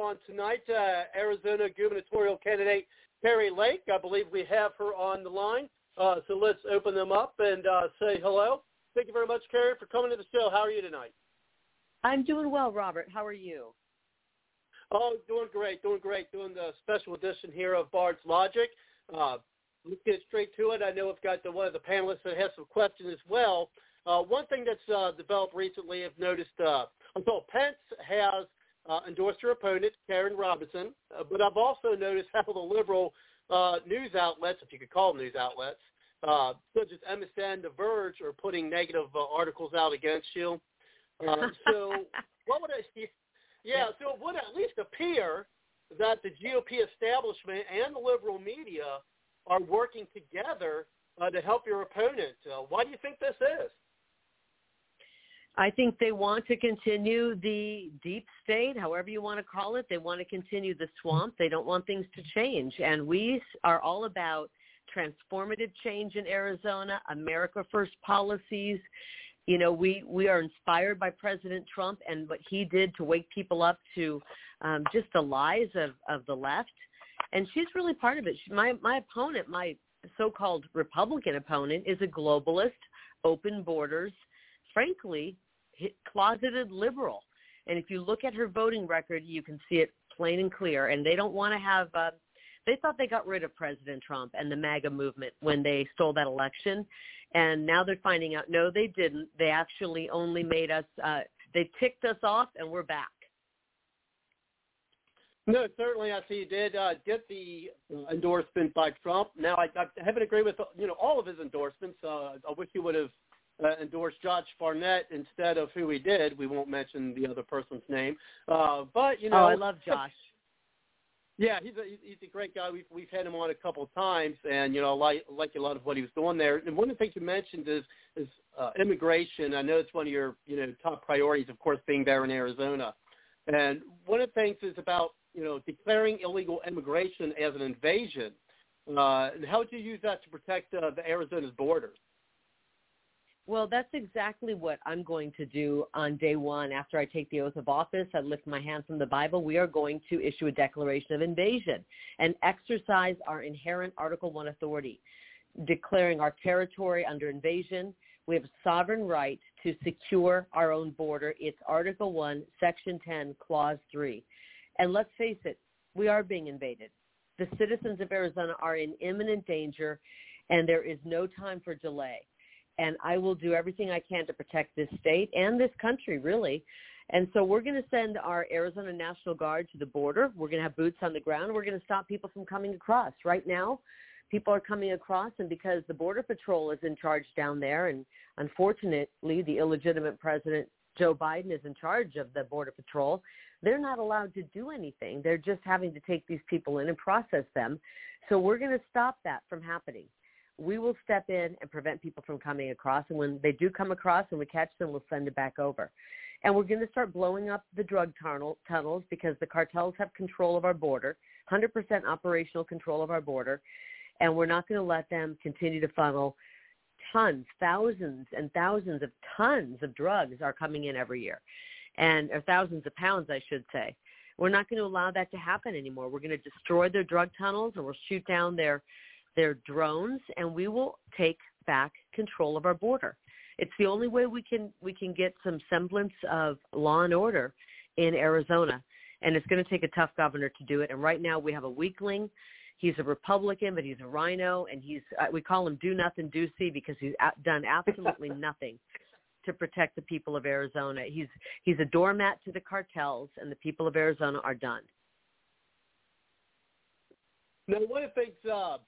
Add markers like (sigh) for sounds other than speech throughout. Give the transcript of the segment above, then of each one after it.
On tonight uh, Arizona gubernatorial candidate Kari Lake. I believe we have her on the line. Uh, so let's open them up and uh, say hello. Thank you very much, Kari, for coming to the show. How are you tonight? I'm doing well, Robert. How are you? Oh, doing great, doing great, doing the special edition here of Bard's Logic. Uh, let's get straight to it. I know we've got the, one of the panelists that has some questions as well. Uh, one thing that's uh, developed recently, I've noticed, uh, until Pence has uh, endorsed her opponent, Karrin Robinson, uh, but I've also noticed how the liberal uh, news outlets, if you could call them news outlets, uh, such as MSN, The Verge, are putting negative uh, articles out against you. Uh, (laughs) so what would I? Yeah, so it would at least appear that the GOP establishment and the liberal media are working together uh, to help your opponent. Uh, why do you think this is? I think they want to continue the deep state, however you want to call it. They want to continue the swamp. They don't want things to change. And we are all about transformative change in Arizona, America First policies. You know, we, we are inspired by President Trump and what he did to wake people up to um, just the lies of, of the left. And she's really part of it. She, my, my opponent, my so-called Republican opponent, is a globalist, open borders, frankly, closeted liberal. And if you look at her voting record, you can see it plain and clear. And they don't want to have. Uh, they thought they got rid of President Trump and the MAGA movement when they stole that election, and now they're finding out no, they didn't. They actually only made us. Uh, they ticked us off, and we're back. No, certainly. I see you did uh, get the endorsement by Trump. Now, I, I haven't agreed with you know all of his endorsements. Uh, I wish he would have uh, endorsed Josh Barnett instead of who he did. We won't mention the other person's name. Uh, but you know, oh, I love Josh. Yeah, he's a he's a great guy. We've we've had him on a couple of times, and you know, like like a lot of what he was doing there. And one of the things you mentioned is is uh, immigration. I know it's one of your you know top priorities, of course, being there in Arizona. And one of the things is about you know declaring illegal immigration as an invasion. Uh, and how would you use that to protect uh, the Arizona's borders? Well, that's exactly what I'm going to do on day one after I take the oath of office. I lift my hand from the Bible. We are going to issue a declaration of invasion and exercise our inherent Article 1 authority, declaring our territory under invasion. We have sovereign right to secure our own border. It's Article 1, Section 10, Clause 3. And let's face it, we are being invaded. The citizens of Arizona are in imminent danger, and there is no time for delay and I will do everything I can to protect this state and this country, really. And so we're going to send our Arizona National Guard to the border. We're going to have boots on the ground. We're going to stop people from coming across. Right now, people are coming across, and because the Border Patrol is in charge down there, and unfortunately, the illegitimate President Joe Biden is in charge of the Border Patrol, they're not allowed to do anything. They're just having to take these people in and process them. So we're going to stop that from happening we will step in and prevent people from coming across. And when they do come across and we catch them, we'll send it back over. And we're going to start blowing up the drug tunnel, tunnels because the cartels have control of our border, 100% operational control of our border. And we're not going to let them continue to funnel tons, thousands and thousands of tons of drugs are coming in every year. And or thousands of pounds, I should say. We're not going to allow that to happen anymore. We're going to destroy their drug tunnels and we'll shoot down their their drones, and we will take back control of our border. It's the only way we can we can get some semblance of law and order in Arizona, and it's going to take a tough governor to do it. And right now we have a weakling. He's a Republican, but he's a rhino, and he's uh, we call him Do Nothing Do See because he's done absolutely (laughs) nothing to protect the people of Arizona. He's he's a doormat to the cartels, and the people of Arizona are done. Now, one of the things uh,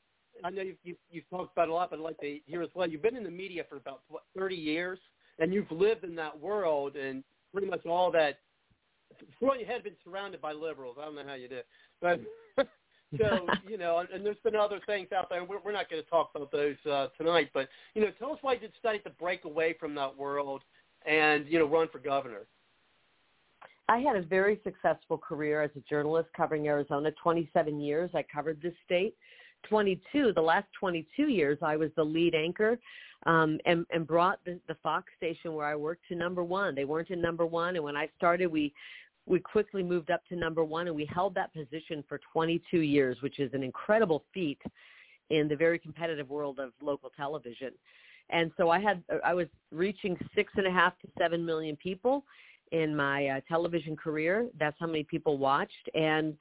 I know you've, you've, you've talked about a lot, but I'd like to hear as well. You've been in the media for about what, 30 years, and you've lived in that world, and pretty much all that. Well, you had been surrounded by liberals. I don't know how you did, but (laughs) so you know, and, and there's been other things out there. We're, we're not going to talk about those uh, tonight, but you know, tell us why you decided to break away from that world and you know run for governor. I had a very successful career as a journalist covering Arizona. 27 years I covered this state. 22, the last 22 years, I was the lead anchor um, and, and brought the, the Fox station where I worked to number one. They weren't in number one, and when I started, we we quickly moved up to number one, and we held that position for 22 years, which is an incredible feat in the very competitive world of local television. And so I had I was reaching six and a half to seven million people in my uh, television career. That's how many people watched, and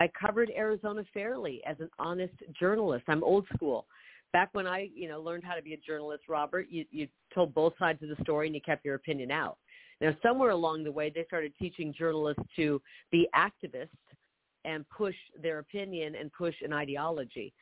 I covered Arizona fairly as an honest journalist. I'm old school. Back when I, you know, learned how to be a journalist, Robert, you, you told both sides of the story and you kept your opinion out. Now, somewhere along the way, they started teaching journalists to be activists and push their opinion and push an ideology.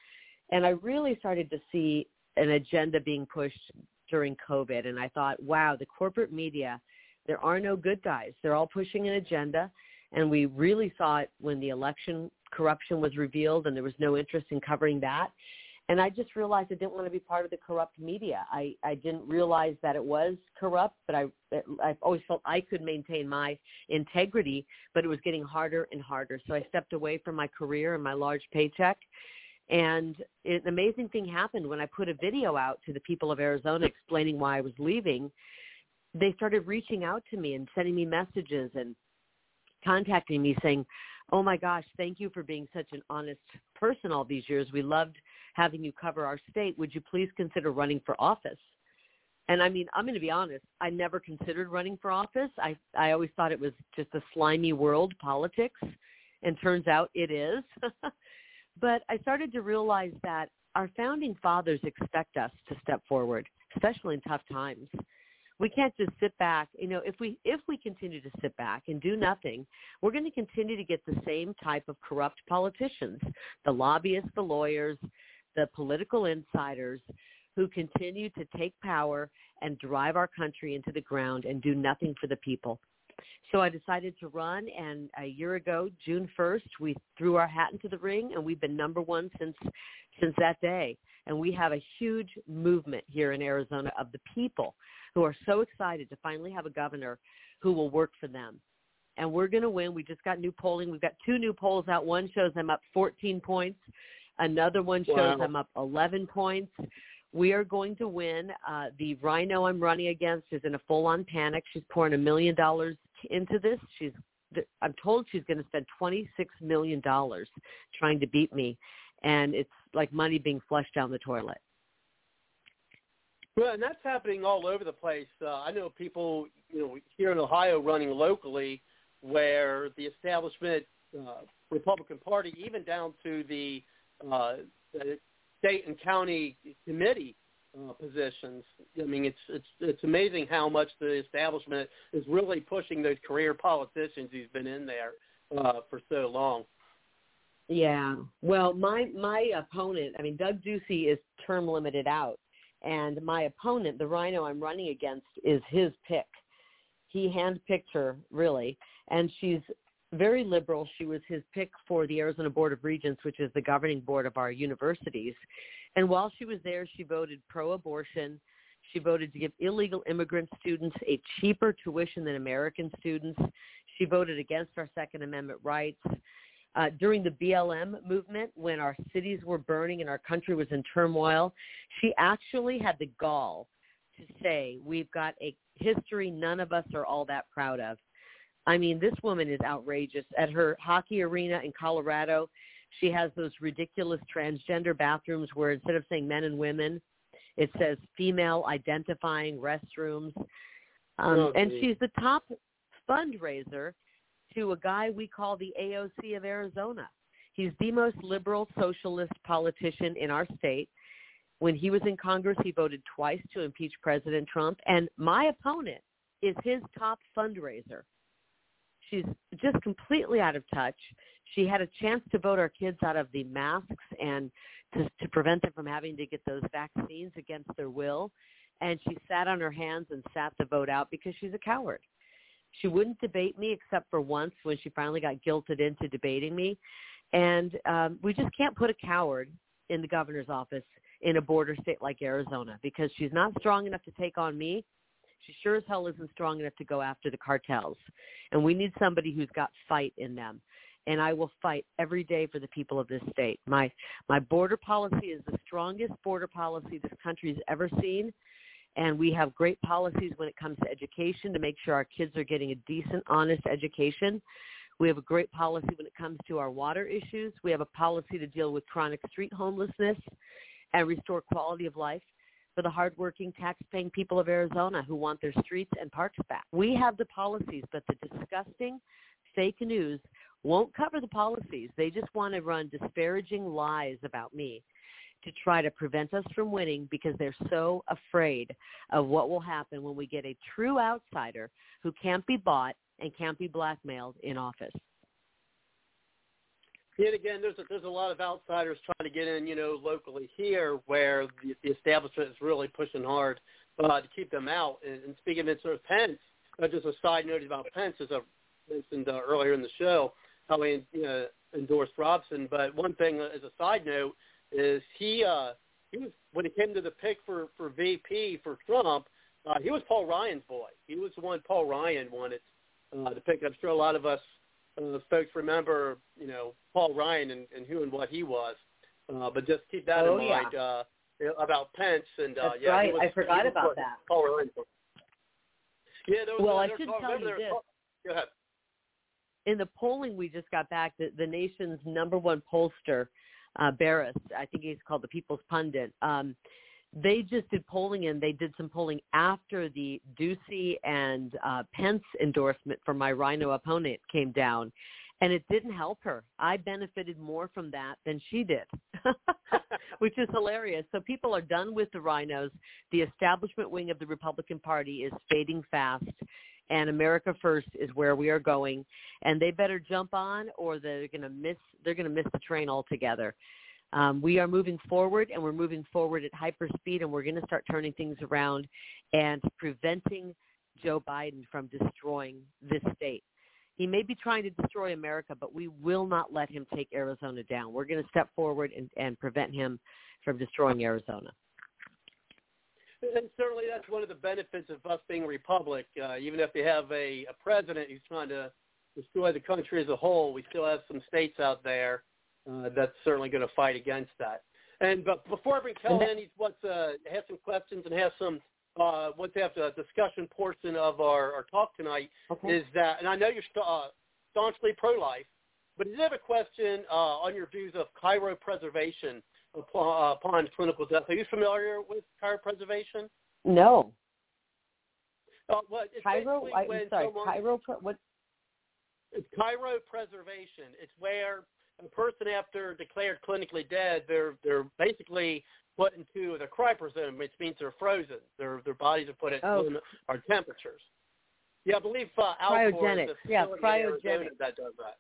And I really started to see an agenda being pushed during COVID. And I thought, wow, the corporate media, there are no good guys. They're all pushing an agenda and we really saw it when the election corruption was revealed and there was no interest in covering that. And I just realized I didn't want to be part of the corrupt media. I, I didn't realize that it was corrupt, but I, I've always felt I could maintain my integrity, but it was getting harder and harder. So I stepped away from my career and my large paycheck. And an amazing thing happened when I put a video out to the people of Arizona explaining why I was leaving. They started reaching out to me and sending me messages and contacting me saying, oh my gosh, thank you for being such an honest person all these years. We loved having you cover our state. Would you please consider running for office? And I mean, I'm going to be honest. I never considered running for office. I I always thought it was just a slimy world, politics, and turns out it is. (laughs) but I started to realize that our founding fathers expect us to step forward, especially in tough times we can't just sit back. You know, if we if we continue to sit back and do nothing, we're going to continue to get the same type of corrupt politicians, the lobbyists, the lawyers, the political insiders who continue to take power and drive our country into the ground and do nothing for the people. So I decided to run, and a year ago, June 1st, we threw our hat into the ring, and we've been number one since since that day. And we have a huge movement here in Arizona of the people who are so excited to finally have a governor who will work for them. And we're going to win. We just got new polling. We've got two new polls out. One shows I'm up 14 points. Another one shows wow. I'm up 11 points. We are going to win. Uh, the rhino I'm running against is in a full-on panic. She's pouring a million dollars into this. She's I'm told she's going to spend 26 million dollars trying to beat me, and it's like money being flushed down the toilet. Well, and that's happening all over the place. Uh, I know people, you know, here in Ohio running locally, where the establishment uh, Republican Party, even down to the, uh, the state and county committee uh, positions. I mean, it's it's it's amazing how much the establishment is really pushing those career politicians who's been in there uh, for so long. Yeah. Well, my my opponent, I mean, Doug Ducey is term limited out, and my opponent, the Rhino I'm running against, is his pick. He handpicked her, really, and she's very liberal. She was his pick for the Arizona Board of Regents, which is the governing board of our universities. And while she was there, she voted pro-abortion. She voted to give illegal immigrant students a cheaper tuition than American students. She voted against our Second Amendment rights. Uh, during the BLM movement, when our cities were burning and our country was in turmoil, she actually had the gall to say, we've got a history none of us are all that proud of. I mean, this woman is outrageous. At her hockey arena in Colorado, she has those ridiculous transgender bathrooms where instead of saying men and women, it says female identifying restrooms. Um, oh, and she's the top fundraiser to a guy we call the AOC of Arizona. He's the most liberal socialist politician in our state. When he was in Congress, he voted twice to impeach President Trump. And my opponent is his top fundraiser. She's just completely out of touch. She had a chance to vote our kids out of the masks and to, to prevent them from having to get those vaccines against their will. And she sat on her hands and sat the vote out because she's a coward. She wouldn't debate me except for once when she finally got guilted into debating me. And um, we just can't put a coward in the governor's office in a border state like Arizona because she's not strong enough to take on me she sure as hell isn't strong enough to go after the cartels. And we need somebody who's got fight in them. And I will fight every day for the people of this state. My my border policy is the strongest border policy this country's ever seen. And we have great policies when it comes to education to make sure our kids are getting a decent, honest education. We have a great policy when it comes to our water issues. We have a policy to deal with chronic street homelessness and restore quality of life for the hardworking, tax-paying people of Arizona who want their streets and parks back. We have the policies, but the disgusting fake news won't cover the policies. They just want to run disparaging lies about me to try to prevent us from winning because they're so afraid of what will happen when we get a true outsider who can't be bought and can't be blackmailed in office. Yet again, there's a, there's a lot of outsiders trying to get in, you know, locally here, where the, the establishment is really pushing hard uh, to keep them out. And, and speaking of sort of Pence, uh, just a side note about Pence, as I mentioned uh, earlier in the show, how he know, endorsed Robson. But one thing, uh, as a side note, is he uh, he was when it came to the pick for for VP for Trump, uh, he was Paul Ryan's boy. He was the one Paul Ryan wanted uh, to pick. I'm sure a lot of us uh, folks remember, you know, Paul Ryan and, and who and what he was. Uh, but just keep that oh, in mind yeah. uh, about Pence and uh, That's yeah, right. was, I forgot about that. Paul Ryan. Yeah, there was, Well, uh, I should tell you there- this. Go ahead. in the polling we just got back, the, the nation's number one pollster, uh, Baris, I think he's called the People's Pundit. Um, they just did polling and they did some polling after the Ducey and uh, Pence endorsement for my Rhino opponent came down, and it didn't help her. I benefited more from that than she did, (laughs) which is hilarious. So people are done with the Rhinos. The establishment wing of the Republican Party is fading fast and America First is where we are going, and they better jump on, or they're going to miss. They're going to miss the train altogether. Um, we are moving forward, and we're moving forward at hyper speed, and we're going to start turning things around and preventing Joe Biden from destroying this state. He may be trying to destroy America, but we will not let him take Arizona down. We're going to step forward and, and prevent him from destroying Arizona. And certainly that's one of the benefits of us being a republic. Uh, even if we have a, a president who's trying to destroy the country as a whole, we still have some states out there uh, that's certainly going to fight against that. And but before I bring Kelly in, he wants to have some questions and have some uh, wants to have the discussion portion of our, our talk tonight. Okay. Is that, and I know you're st- uh, staunchly pro-life, but is have a question uh, on your views of cryopreservation upon, uh, upon clinical death? Are you familiar with cryopreservation? No. Uh, well, Chiro, I, I'm sorry, someone, Chiro, what? It's cryopreservation. It's where a person after declared clinically dead, they're they're basically put into the cryopreservation, which means they're frozen. Their their bodies are put at Oh. or temperatures. Yeah, I believe uh, Alcor Cryogenics. is a Yeah, in Arizona cryogenics. that does that.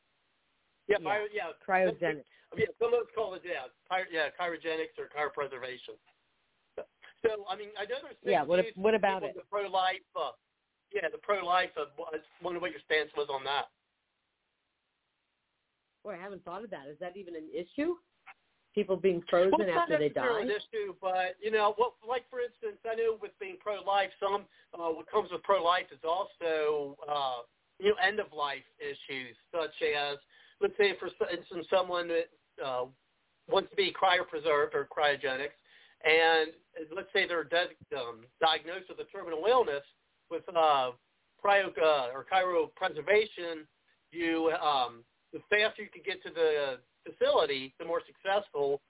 Yeah, Yeah. cryo, yeah, Cryogenics. Yeah. Some of us call it yeah, cry, yeah, cryogenics or cryopreservation. So I mean, I know there's Yeah, what- what about it? The pro-life. Uh, yeah, the pro-life. Uh, I wonder what your stance was on that. Boy, I haven't thought of that. Is that even an issue? People being frozen well, after they die? an issue, but you know, what, like for instance, I know with being pro-life, some uh, what comes with pro-life is also uh, you know end of life issues, such as let's say for instance someone that uh, wants to be cryopreserved or cryogenics, and let's say they're de- um, diagnosed with a terminal illness with uh, cryo uh, or cryopreservation, you um, the faster you can get to the facility, the more successful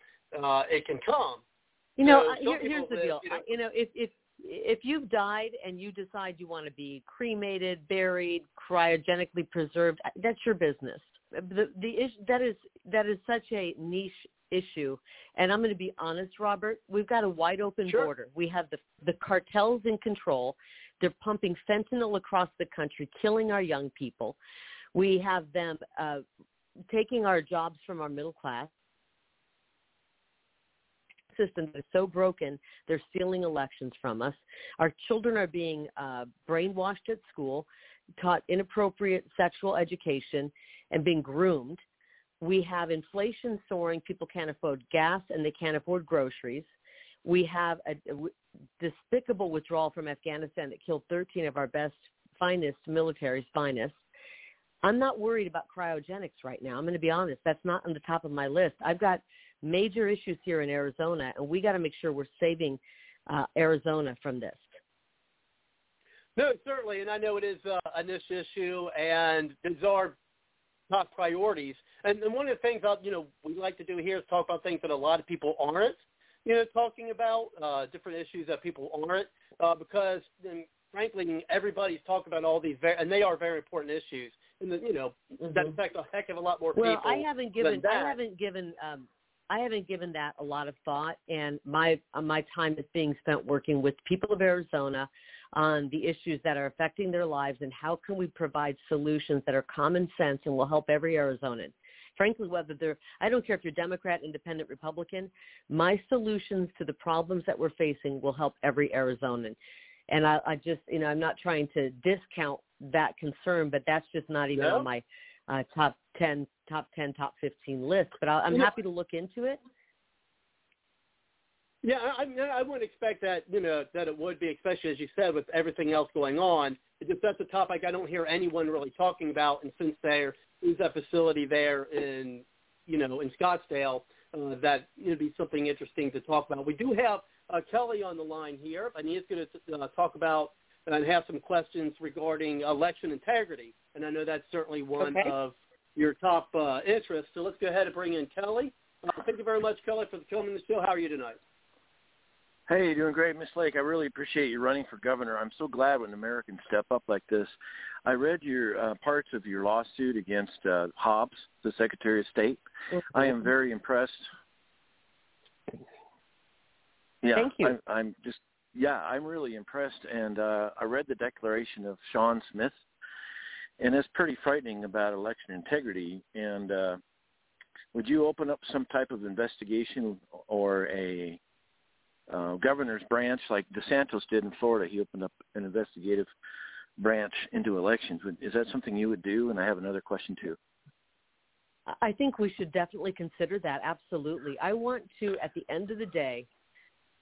uh, it can come. You know, So I- here, here's the that, deal. you know- You know, if if if you've died and you decide you want to be cremated, buried, cryogenically preserved, that's your business. The the issue that is that is such a niche issue. And I'm going to be honest, Robert. We've got a wide open Sure. border. We have the the cartels in control. They're pumping fentanyl across the country, killing our young people. We have them uh, taking our jobs from our middle class system is so broken they're stealing elections from us our children are being uh, brainwashed at school taught inappropriate sexual education and being groomed. We have inflation soaring. People can't afford gas and they can't afford groceries. We have a, despicable withdrawal from afghanistan that killed 13 of our best finest military's finest. I'm not worried about cryogenics right now. I'm going to be honest that's not on the top of my list. I've got major issues here in Arizona, and we got to make sure we're saving uh, Arizona from this. No, certainly, and I know it is uh, a niche issue, and are top priorities. And, and one of the things I, you know we like to do here is talk about things that a lot of people aren't, you know, talking about uh, different issues that people aren't, uh, because then, frankly, everybody's talking about all these, very, and they are very important issues, and the, you know that Mhm. affect a heck of a lot more Well, people. I haven't given that. I haven't given um, I haven't given that a lot of thought, and my uh, my time is being spent working with people of Arizona on the issues that are affecting their lives and how can we provide solutions that are common sense and will help every Arizonan. Frankly, whether they're I don't care if you're Democrat, Independent, Republican, my solutions to the problems that we're facing will help every Arizonan. And I, I just you know I'm not trying to discount that concern, but that's just not even No. on my uh, top 10, top 10, top 15 list. But I, I'm happy to look into it. Yeah, I, I, wouldn't expect that, you know, that it would be, especially as you said, with everything else going on. It just that's a topic I don't hear anyone really talking about. And since there is that facility there in, you know, in Scottsdale, uh, that would be something interesting to talk about. We do have uh, Kelly on the line here, and he is going to uh, talk about and have some questions regarding election integrity. And I know that's certainly one Okay. of your top uh, interests. So let's go ahead and bring in Kelly. Uh, thank you very much, Kelly, for coming to the show. How are you tonight? Hey, doing great, Miss Lake. I really appreciate you running for governor. I'm so glad when Americans step up like this. I read your uh, parts of your lawsuit against uh, Hobbs, the Secretary of State. I am very impressed. Yeah, Thank you. I'm, I'm just yeah, I'm really impressed. And uh, I read the declaration of Sean Smith, and it's pretty frightening about election integrity. And uh, would you open up some type of investigation or a uh, governor's branch like DeSantis did in Florida? He opened up an investigative branch into elections. Is that something you would do? And I have another question too. I think we should definitely consider that. Absolutely. I want to, at the end of the day,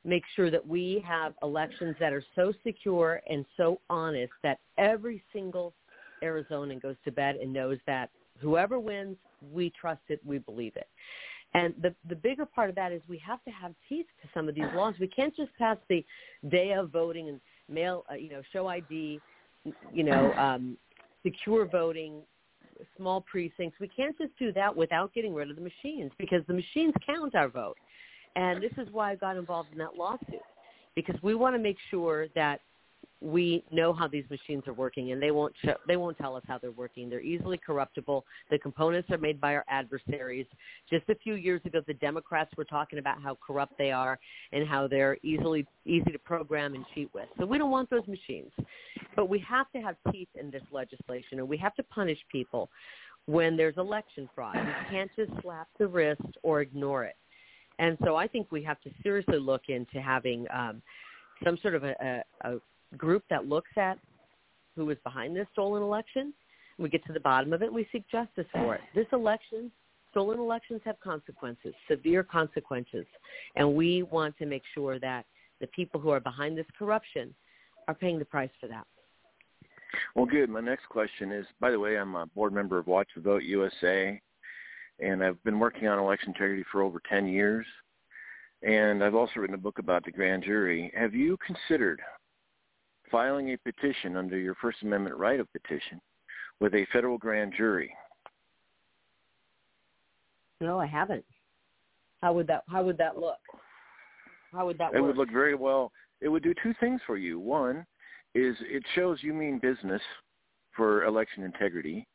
make sure that we have elections that are so secure and so honest that every single Arizonan goes to bed and knows that whoever wins, we trust it, we believe it. And the the bigger part of that is we have to have teeth to some of these laws. We can't just pass the day of voting and mail, uh, you know, show ID, you know, (sighs) um, secure voting, small precincts. We can't just do that without getting rid of the machines because the machines count our vote. And this is why I got involved in that lawsuit because we want to make sure that we know how these machines are working and they won't show, they won't tell us how they're working. They're easily corruptible. The components are made by our adversaries. Just a few years ago the Democrats were talking about how corrupt they are and how they're easily easy to program and cheat with. So we don't want those machines. But we have to have teeth in this legislation and we have to punish people when there's election fraud. We can't just slap the wrist or ignore it. And so I think we have to seriously look into having um, some sort of a, a, a group that looks at who is behind this stolen election. We get to the bottom of it. We seek justice for it. This election, stolen elections have consequences, severe consequences, and we want to make sure that the people who are behind this corruption are paying the price for that. Well, good. My next question is, by the way, I'm a board member of Watch the Vote USA, and I've been working on election integrity for over 10 years. And I've also written a book about the grand jury. Have you considered filing a petition under your First Amendment right of petition with a federal grand jury? No, I haven't. How would that How would that look? How would that? It work? would look very well. It would do two things for you. One is it shows you mean business for election integrity,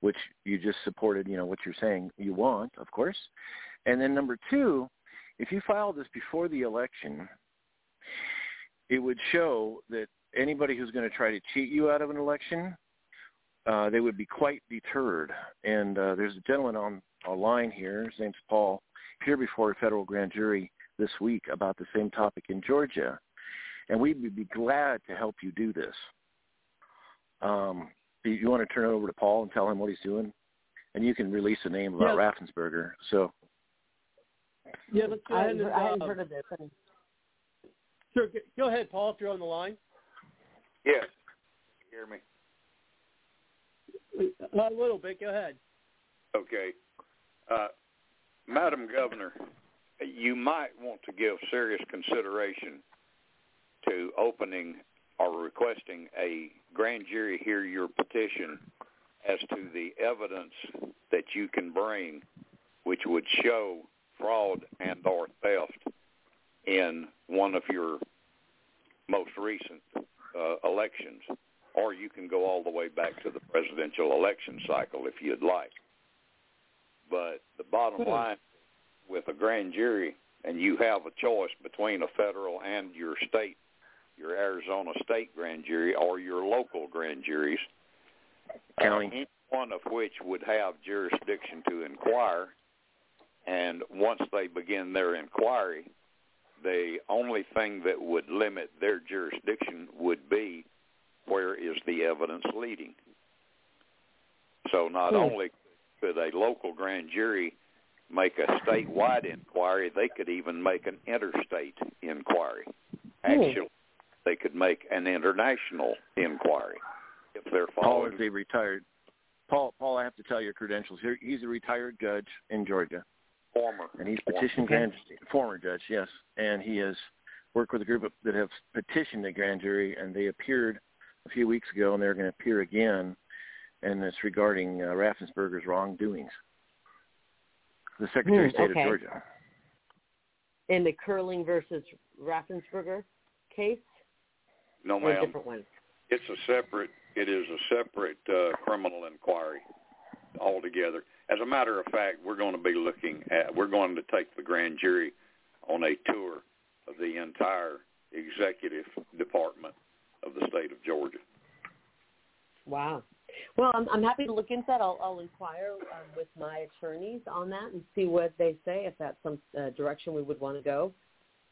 which you just supported. You know what you're saying you want, of course. And then number two, if you file this before the election, it would show that anybody who's going to try to cheat you out of an election, uh, they would be quite deterred. And uh, there's a gentleman on a line here, his name's Paul, here before a federal grand jury this week about the same topic in Georgia. And we would be glad to help you do this. Um, you want to turn it over to Paul and tell him what he's doing? And you can release the name about yeah. Raffensperger. So. Yeah, let's go ahead. I, I hadn't heard of this. Sure. Go ahead, Paul, if you're on the line. Yes. You hear me? A little bit. Go ahead. Okay. Uh, Madam Governor, you might want to give serious consideration to opening or requesting a grand jury hear your petition as to the evidence that you can bring which would show fraud and or theft in one of your most recent uh, elections, or you can go all the way back to the presidential election cycle if you'd like. But the bottom hmm. line with a grand jury, and you have a choice between a federal and your state, your Arizona state grand jury or your local grand juries, county, uh, one of which would have jurisdiction to inquire. And once they begin their inquiry, the only thing that would limit their jurisdiction would be where is the evidence leading. So not hmm. only could a local grand jury make a statewide inquiry, they could even make an interstate inquiry. Hmm. Actually, they could make an international inquiry if they're following. Paul is a retired. Paul, Paul, I have to tell your credentials. here. He's a retired judge in Georgia. Former. And he's petitioned grand jury former judge, yes, and he has worked with a group of, that have petitioned the grand jury, and they appeared a few weeks ago, and they're going to appear again, and it's regarding uh, Raffensperger's wrongdoings. The Secretary of hmm, State okay. of Georgia. In the Curling versus Raffensperger case? No, or ma'am. different one? It's a separate. It is a separate uh, criminal inquiry altogether. As a matter of fact, we're going to be looking at, we're going to take the grand jury on a tour of the entire executive department of the state of Georgia. Wow. Well, I'm, I'm happy to look into that. I'll, I'll inquire um, with my attorneys on that and see what they say if that's some uh, direction we would want to go.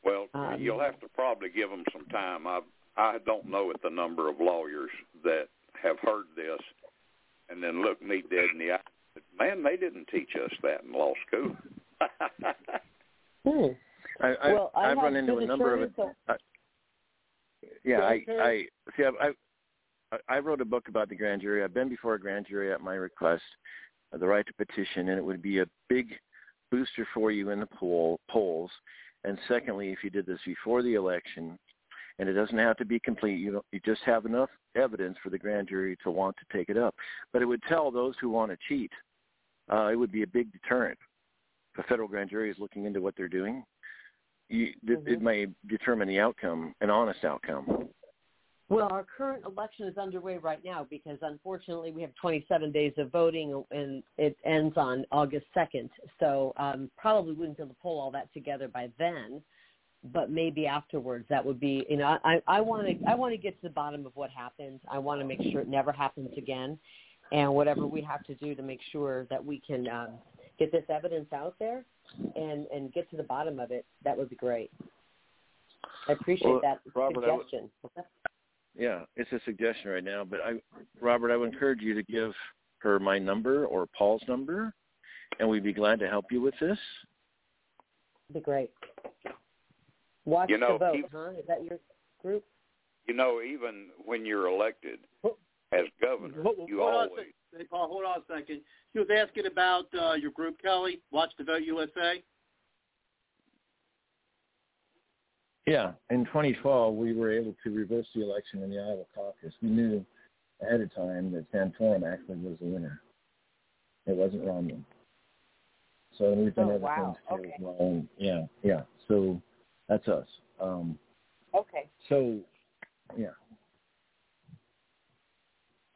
Well, um, you'll have to probably give them some time. I've I don't know at the number of lawyers that have heard this and then look me dead in the eye. Man, they didn't teach us that in law school. hmm. I, I, well, I I've run into a number of it. I, yeah, I, I see. I, I I wrote a book about the grand jury. I've been before a grand jury at my request, uh, the right to petition, and it would be a big booster for you in the poll polls. And secondly, if you did this before the election, and it doesn't have to be complete, you don't, you just have enough evidence for the grand jury to want to take it up. But it would tell those who want to cheat, uh, it would be a big deterrent. If a federal grand jury is looking into what they're doing, you, Mhm. it may determine the outcome, an honest outcome. Well, our current election is underway right now because unfortunately we have 27 days of voting and it ends on August 2nd. So um, probably wouldn't be able to pull all that together by then, but maybe afterwards that would be. You know, I I want to I want to get to the bottom of what happened. I want to make sure it never happens again, and whatever we have to do to make sure that we can um, get this evidence out there and and get to the bottom of it. That would be great. I appreciate Well, that Robert, I would- suggestion. Yeah, it's a suggestion right now, but I, Robert, I would encourage you to give her my number or Paul's number, and we'd be glad to help you with this. Be great. Watch You know, the vote, he- huh? Is that your group? you know, even when you're elected Hold- as governor, Hold, you hold on always second. Hey, Paul, hold on a second. She was asking about uh, your group, Kelly. Watch the Vote USA. Yeah, in 2012, we were able to reverse the election in the Iowa caucus. We knew ahead of time that Santorum actually was the winner. It wasn't Romney. So we've done Oh, other wow. things too Okay. as well. Yeah, yeah. So that's us. Um, Okay. so yeah,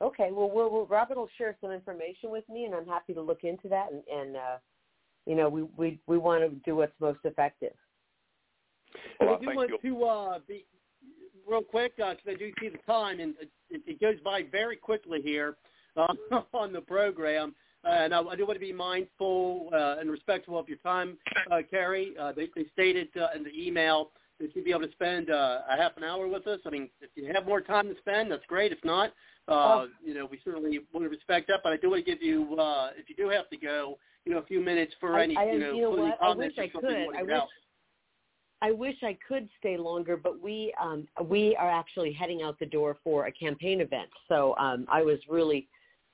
Okay. Well, we'll, we'll Robert will share some information with me, and I'm happy to look into that. And, and uh, you know, we we we want to do what's most effective. Well, I I do want you'll- to uh, be real quick because I do see the time, and it, it goes by very quickly here uh, (laughs) on the program. Uh, and I, I do want to be mindful uh, and respectful of your time, uh, Kari. Uh, they, they stated uh, in the email that you'd be able to spend uh, a half an hour with us. I mean, if you have more time to spend, that's great. If not, uh, Oh. you know, we certainly want to respect that. But I do want to give you, uh, if you do have to go, you know, a few minutes for I- any, I- you know, you know what? I wish or I something you could. I wish get. I wish I could stay longer, but we um, we are actually heading out the door for a campaign event. So um, I was really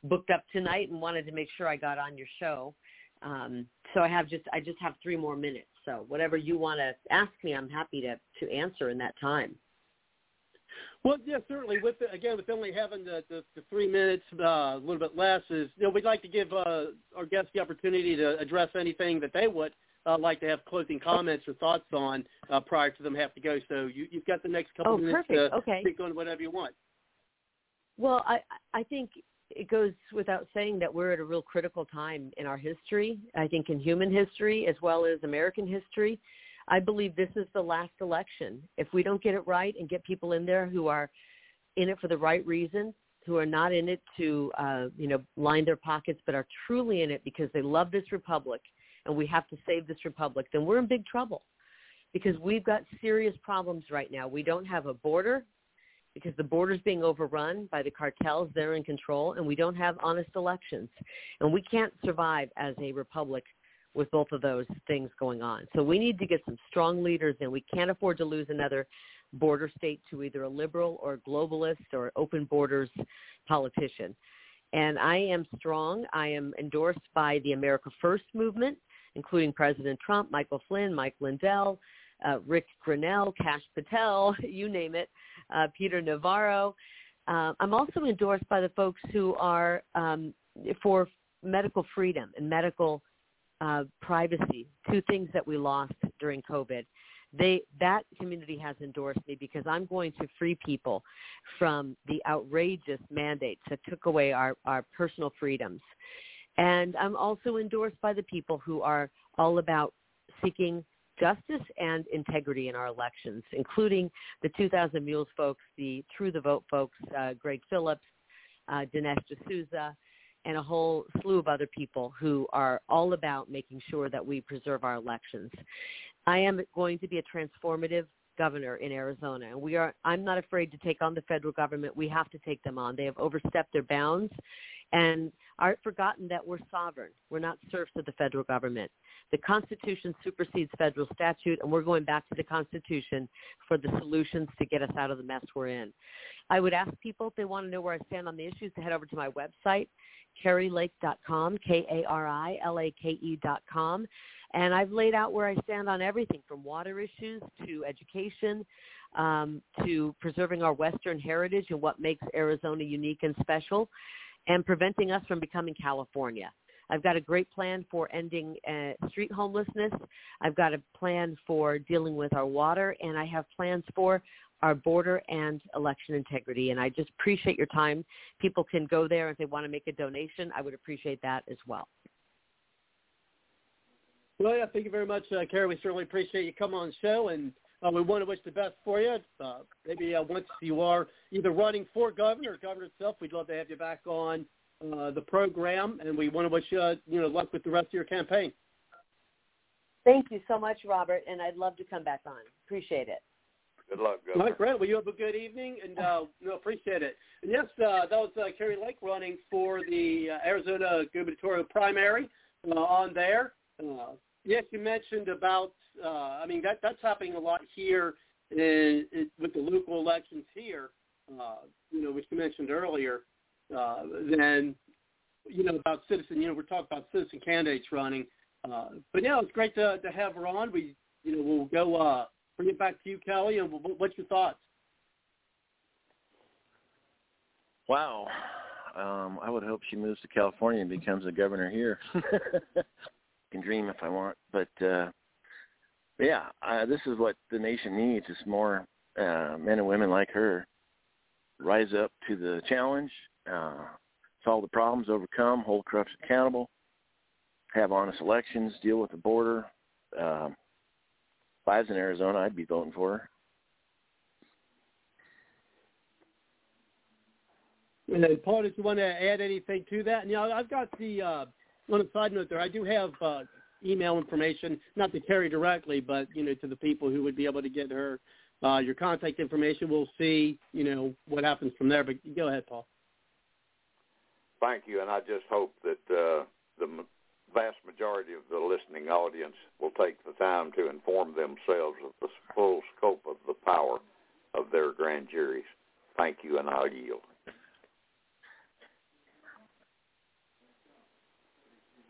booked up tonight and wanted to make sure I got on your show. Um, so I have just I just have three more minutes. So whatever you want to ask me, I'm happy to to answer in that time. Well, yeah, certainly. With the, again, with only having the, the, the three minutes, uh, a little bit less, is you know we'd like to give uh, our guests the opportunity to address anything that they would uh, like to have closing comments or thoughts on uh, prior to them have to go. So you, you've got the next couple Oh, minutes perfect. to Okay. speak on whatever you want. Well, I I think it goes without saying that we're at a real critical time in our history. I think in human history as well as American history. I believe this is the last election. If we don't get it right and get people in there who are in it for the right reason, who are not in it to uh, you know line their pockets, but are truly in it because they love this republic and we have to save this republic, then we're in big trouble because we've got serious problems right now. We don't have a border because the border's being overrun by the cartels. They're in control, and we don't have honest elections. And we can't survive as a republic with both of those things going on. So we need to get some strong leaders in. We can't afford to lose another border state to either a liberal or a globalist or open borders politician. And I am strong. I am endorsed by the America First movement, including President Trump, Michael Flynn, Mike Lindell, uh, Ric Grenell, Kash Patel, (laughs) you name it, uh, Peter Navarro. Uh, I'm also endorsed by the folks who are um, for medical freedom and medical uh, privacy, two things that we lost during COVID. They that community has endorsed me because I'm going to free people from the outrageous mandates that took away our, our personal freedoms. And I'm also endorsed by the people who are all about seeking justice and integrity in our elections, including the 2000 Mules folks, the True the Vote folks, uh, Gregg Phillips, uh, Dinesh D'Souza, and a whole slew of other people who are all about making sure that we preserve our elections. I am going to be a transformative governor in Arizona. And we are I'm not afraid to take on the federal government. We have to take them on. They have overstepped their bounds and are forgotten that we're sovereign. We're not serfs of the federal government. The Constitution supersedes federal statute, and we're going back to the Constitution for the solutions to get us out of the mess we're in. I would ask people if they want to know where I stand on the issues to head over to my website, karilake.com, K-A-R-I-L-A-K-E.com. And I've laid out where I stand on everything from water issues to education um, to preserving our Western heritage and what makes Arizona unique and special and preventing us from becoming California. I've got a great plan for ending uh, street homelessness. I've got a plan for dealing with our water, and I have plans for our border and election integrity. And I just appreciate your time. People can go there if they want to make a donation. I would appreciate that as well. Well, yeah, thank you very much, uh, Kari. We certainly appreciate you coming on the show, and uh, we want to wish the best for you. Uh, maybe uh, once you are either running for governor or governor itself, we'd love to have you back on uh, the program, and we want to wish you, uh, you know, luck with the rest of your campaign. Thank you so much, Robert, and I'd love to come back on. Appreciate it. Good luck, Governor. All right, Brent. Well, you have a good evening, and uh, no, appreciate it. And yes, uh, that was uh, Kari Lake running for the uh, Arizona gubernatorial primary uh, on there. Uh, yes, you mentioned about. Uh, I mean, that that's happening a lot here in, in, with the local elections here. Uh, you know, which you mentioned earlier. Uh, then, you know, about citizen. You know, we're talking about citizen candidates running. Uh, but yeah, it's great to to have her on. We, you know, we'll go. Uh, bring it back to you, Kelly. And what's your thoughts? Wow. Um, I would hope she moves to California and becomes a governor here. (laughs) can dream if I want, but uh, yeah, uh, this is what the nation needs: is more uh, men and women like her rise up to the challenge, uh, solve the problems, overcome, hold corruption accountable, have honest elections, deal with the border. Uh, if I was in Arizona, I'd be voting for her. And then, Paul, did you want to add anything to that? And, you know, I've got the, uh, on a side note there, I do have uh, email information, not to Kari directly, but, you know, to the people who would be able to get her uh, your contact information. We'll see, you know, what happens from there. But go ahead, Paul. Thank you, and I just hope that uh, the vast majority of the listening audience will take the time to inform themselves of the full scope of the power of their grand juries. Thank you, and I'll yield.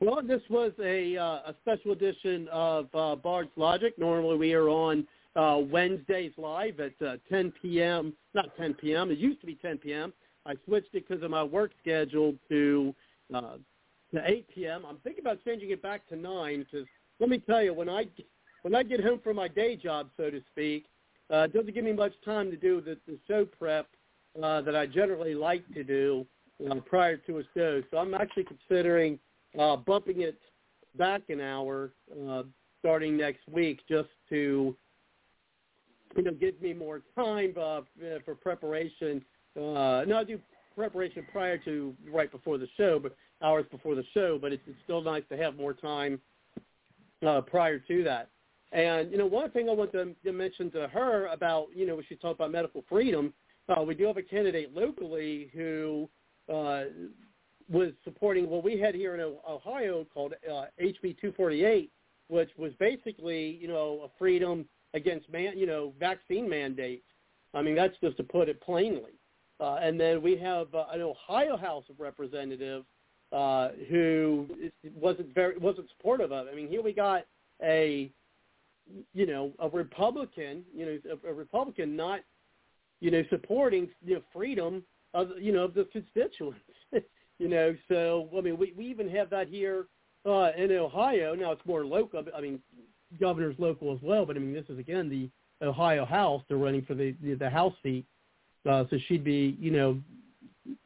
Well, this was a, uh, a special edition of uh, Bard's Logic. Normally we are on uh, Wednesdays live at uh, 10 p.m. Not 10 p.m. It used to be 10 p.m. I switched it because of my work schedule to uh, to 8 p.m. I'm thinking about changing it back to 9 because let me tell you, when I when I get home from my day job, so to speak, uh, it doesn't give me much time to do the, the show prep uh, that I generally like to do uh, prior to a show. So I'm actually considering uh, bumping it back an hour uh, starting next week just to you know give me more time uh, for preparation. Uh, no, I do preparation prior to right before the show, but hours before the show, but it's, it's still nice to have more time uh, prior to that. And you know, one thing I want to, to mention to her about you know when she talked about medical freedom, uh, we do have a candidate locally who uh, was supporting what we had here in Ohio called uh, HB 248, which was basically you know a freedom against man you know vaccine mandates. I mean that's just to put it plainly. Uh, and then we have uh, an Ohio House of Representatives uh, who wasn't very wasn't supportive of it. I mean, here we got a you know a Republican, you know a, a Republican not you know supporting you know freedom of you know of the constituents. (laughs) you know, so I mean, we we even have that here uh, in Ohio. Now it's more local. I mean, governor's local as well, but I mean, this is again the Ohio House. They're running for the the, the House seat, uh, so she'd be you know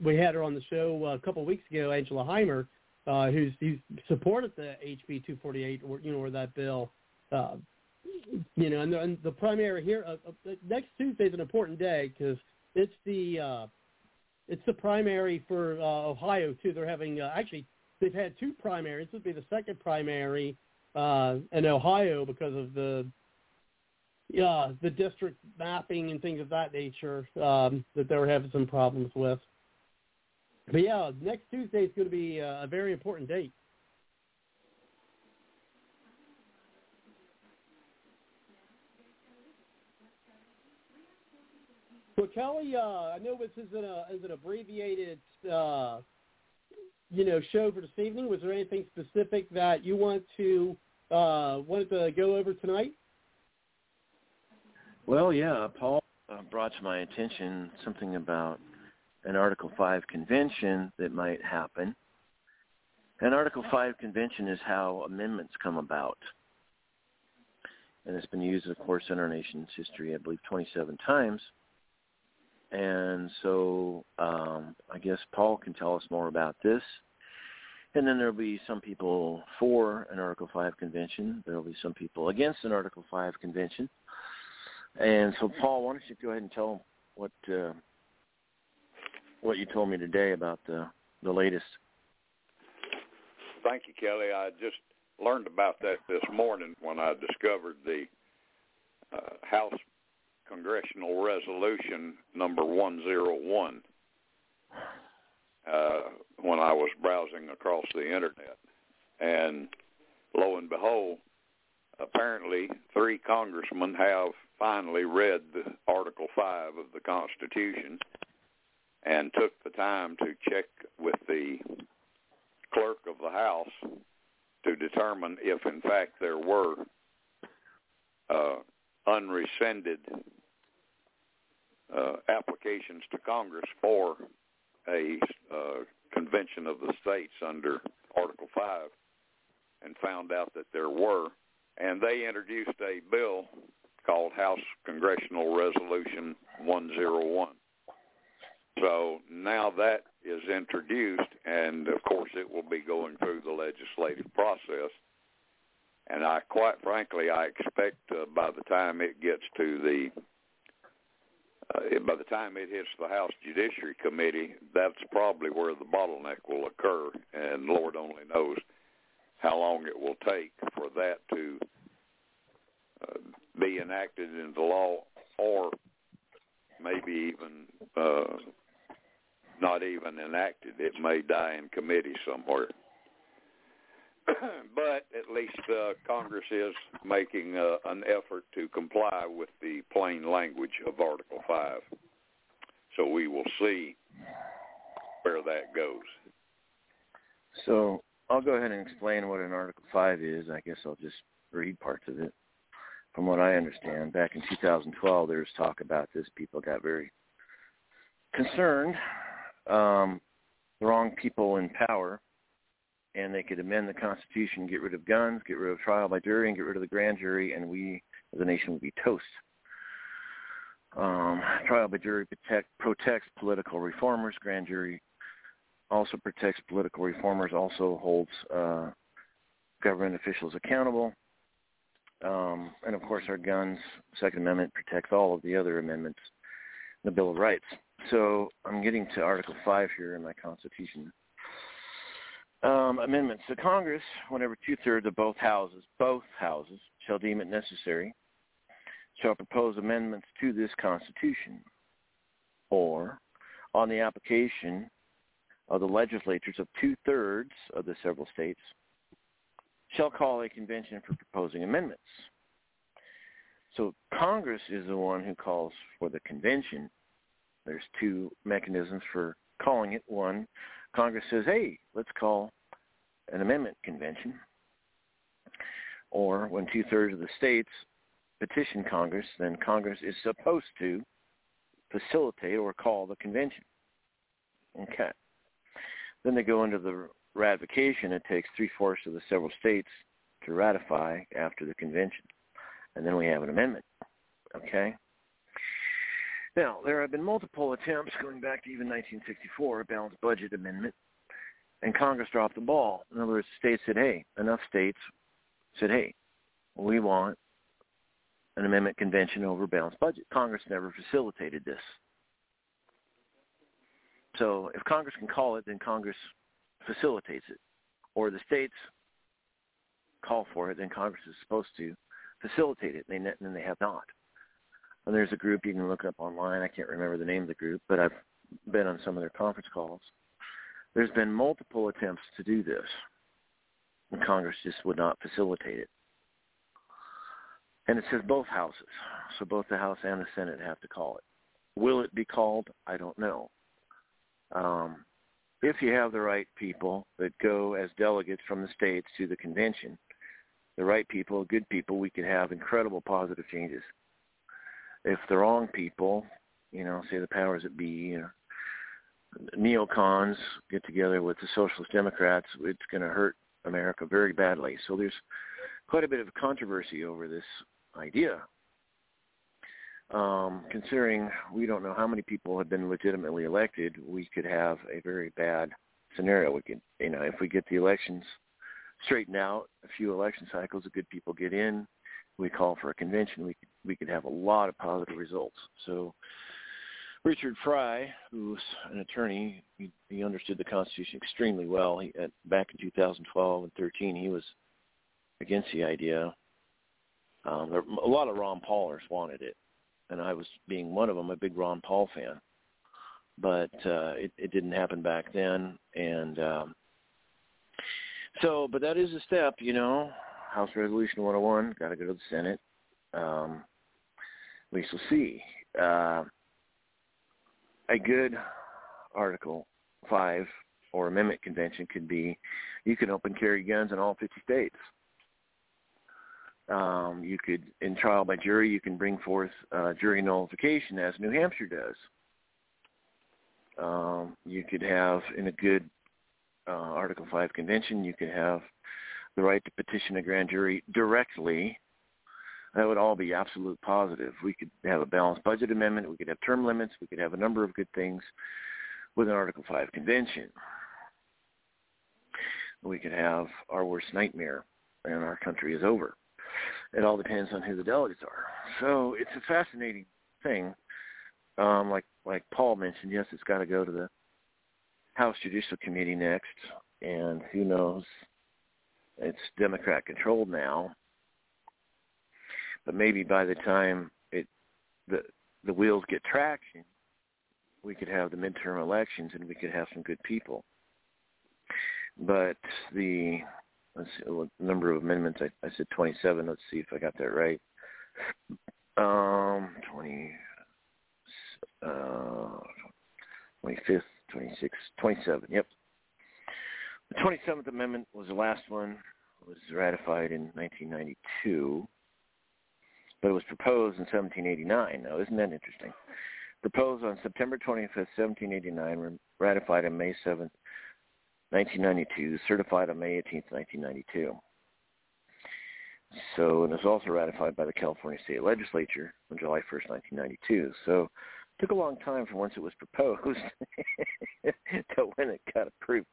we had her on the show uh, a couple of weeks ago, Angela Heimer, uh, who's, who's supported the HB 248 or you know or that bill. Uh, you know, and the, and the primary here uh, uh, next Tuesday is an important day because it's the uh, it's the primary for uh, Ohio too. They're having uh, actually they've had two primaries. This would be the second primary uh, in Ohio because of the yeah, the district mapping and things of that nature um, that they were having some problems with. But yeah, next Tuesday is going to be a very important date. So Kelly, uh, I know this is an, uh, is an abbreviated, uh, you know, show for this evening. Was there anything specific that you want to uh, wanted to go over tonight? Well, yeah, Paul uh, brought to my attention something about an Article 5 convention that might happen. An Article 5 convention is how amendments come about. And it's been used, of course, in our nation's history, I believe, 27 times. And so um, I guess Paul can tell us more about this. And then there'll be some people for an Article 5 convention. There'll be some people against an Article 5 convention. And so, Paul, why don't you go ahead and tell what uh, what you told me today about the the latest? Thank you, Kelly. I just learned about that this morning when I discovered the uh, House Congressional Resolution number 101 uh, when I was browsing across the internet. And lo and behold, apparently three congressmen have finally read Article 5 of the Constitution and took the time to check with the clerk of the House to determine if, in fact, there were uh, unrescinded uh, applications to Congress for a uh, convention of the states under Article 5 and found out that there were. And they introduced a bill called House Congressional Resolution 101. So now that is introduced, and of course it will be going through the legislative process. And I, quite frankly, I expect uh, by the time it gets to the uh, by the time it hits the House Judiciary Committee, that's probably where the bottleneck will occur, and Lord only knows how long it will take for that to uh, be enacted into law, or maybe even uh, not even enacted. It may die in committee somewhere. (coughs) but at least uh, Congress is making uh, an effort to comply with the plain language of Article 5. So we will see where that goes. So I'll go ahead and explain what an Article 5 is. I guess I'll just read parts of it. From what I understand, back in 2012, there was talk about this. People got very concerned. Um, the wrong people in power and they could amend the Constitution, get rid of guns, get rid of trial by jury, and get rid of the grand jury, and we as a nation would be toast. Um, trial by jury protect, protects political reformers. Grand jury also protects political reformers, also holds uh, government officials accountable. Um, and of course, our guns, Second Amendment protects all of the other amendments, the Bill of Rights. So I'm getting to Article 5 here in my Constitution um, amendments to Congress whenever two-thirds of both houses, both houses, shall deem it necessary, shall propose amendments to this Constitution, or on the application of the legislatures of two-thirds of the several states, shall call a convention for proposing amendments. So Congress is the one who calls for the convention. There's two mechanisms for calling it. One, Congress says, hey, let's call an amendment convention. Or when two-thirds of the states petition Congress, then Congress is supposed to facilitate or call the convention. Okay. Then they go into the ratification. It takes three-fourths of the several states to ratify after the convention. And then we have an amendment. Okay? Now, there have been multiple attempts going back to even 1964, a balanced budget amendment, and Congress dropped the ball. In other words, states said, hey, enough states said, hey, we want an amendment convention over balanced budget. Congress never facilitated this. So if Congress can call it, then Congress facilitates it. Or the states call for it, then Congress is supposed to facilitate it, and they, and they have not. And there's a group you can look up online. I can't remember the name of the group, but I've been on some of their conference calls. There's been multiple attempts to do this, and Congress just would not facilitate it. And it says both houses, so both the House and the Senate have to call it. Will it be called? I don't know. Um, if you have the right people that go as delegates from the states to the convention, the right people, good people, we could have incredible positive changes. If the wrong people, you know, say the powers that be, know, neocons get together with the socialist democrats, it's going to hurt America very badly. So there's quite a bit of controversy over this idea. Um, considering we don't know how many people have been legitimately elected, we could have a very bad scenario. We could, you know, if we get the elections straightened out, a few election cycles, the good people get in, we call for a convention, we we could have a lot of positive results. So Richard Fry, who's an attorney, he, he understood the Constitution extremely well. He, at, back in 2012 and 13, he was against the idea. Um, there, a lot of Ron Paulers wanted it, and I was being one of them, a big Ron Paul fan. But uh, it, it didn't happen back then, and um, so. But that is a step, you know. House Resolution 101 got to go to the Senate. Um, we shall see. Uh, a good Article 5 or amendment convention could be you can open carry guns in all 50 states. Um, you could, in trial by jury, you can bring forth uh, jury nullification as New Hampshire does. Um, you could have, in a good uh, Article 5 convention, you could have the right to petition a grand jury directly that would all be absolute positive. We could have a balanced budget amendment. We could have term limits. We could have a number of good things with an Article 5 convention. We could have our worst nightmare, and our country is over. It all depends on who the delegates are. So it's a fascinating thing. Um, like like Paul mentioned, yes, it's got to go to the House Judicial Committee next, and who knows? It's Democrat controlled now, but maybe by the time it the the wheels get traction, we could have the midterm elections and we could have some good people. But the let's see, number of amendments I, I said 27. Let's see if I got that right. Um, 20, uh, 25th, 26th, 27. Yep. The 27th Amendment was the last one. It was ratified in 1992 but it was proposed in 1789. Now, isn't that interesting? Proposed on September 25th, 1789, ratified on May 7th, 1992, certified on May 18th, 1992. So it was also ratified by the California State Legislature on July 1st, 1992. So it took a long time from once it was proposed (laughs) to when it got approved.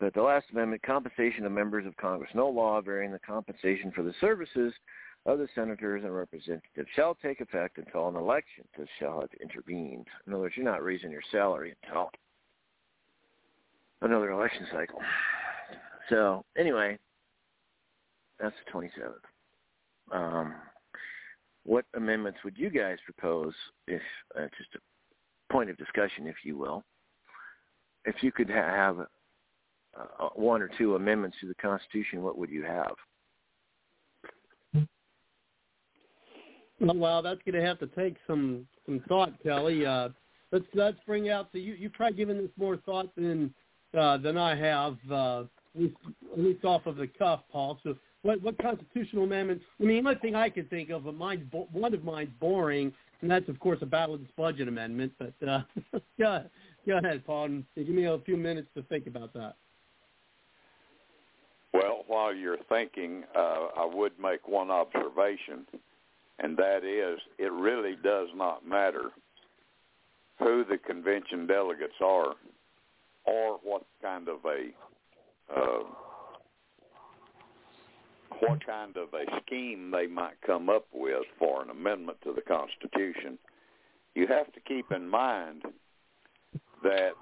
But the last amendment, compensation of members of Congress, no law varying the compensation for the services of the senators and representatives shall take effect until an election shall have intervened. In other words, you're not raising your salary until another election cycle. So anyway, that's the 27th. Um, what amendments would you guys propose if, uh, just a point of discussion, if you will, if you could ha- have uh, one or two amendments to the Constitution, what would you have? Well, that's going to have to take some some thought, Kelly. Uh, let's let's bring out the you. You've probably given this more thought than uh, than I have, uh, at, least, at least off of the cuff, Paul. So, what what constitutional amendments? I mean, one thing I could think of, but mine's one of mine's boring, and that's of course a balanced budget amendment. But uh, (laughs) go, go ahead, Paul, and give me a few minutes to think about that. While you're thinking, uh, I would make one observation and that is it really does not matter who the convention delegates are or what kind of a uh, what kind of a scheme they might come up with for an amendment to the Constitution. You have to keep in mind that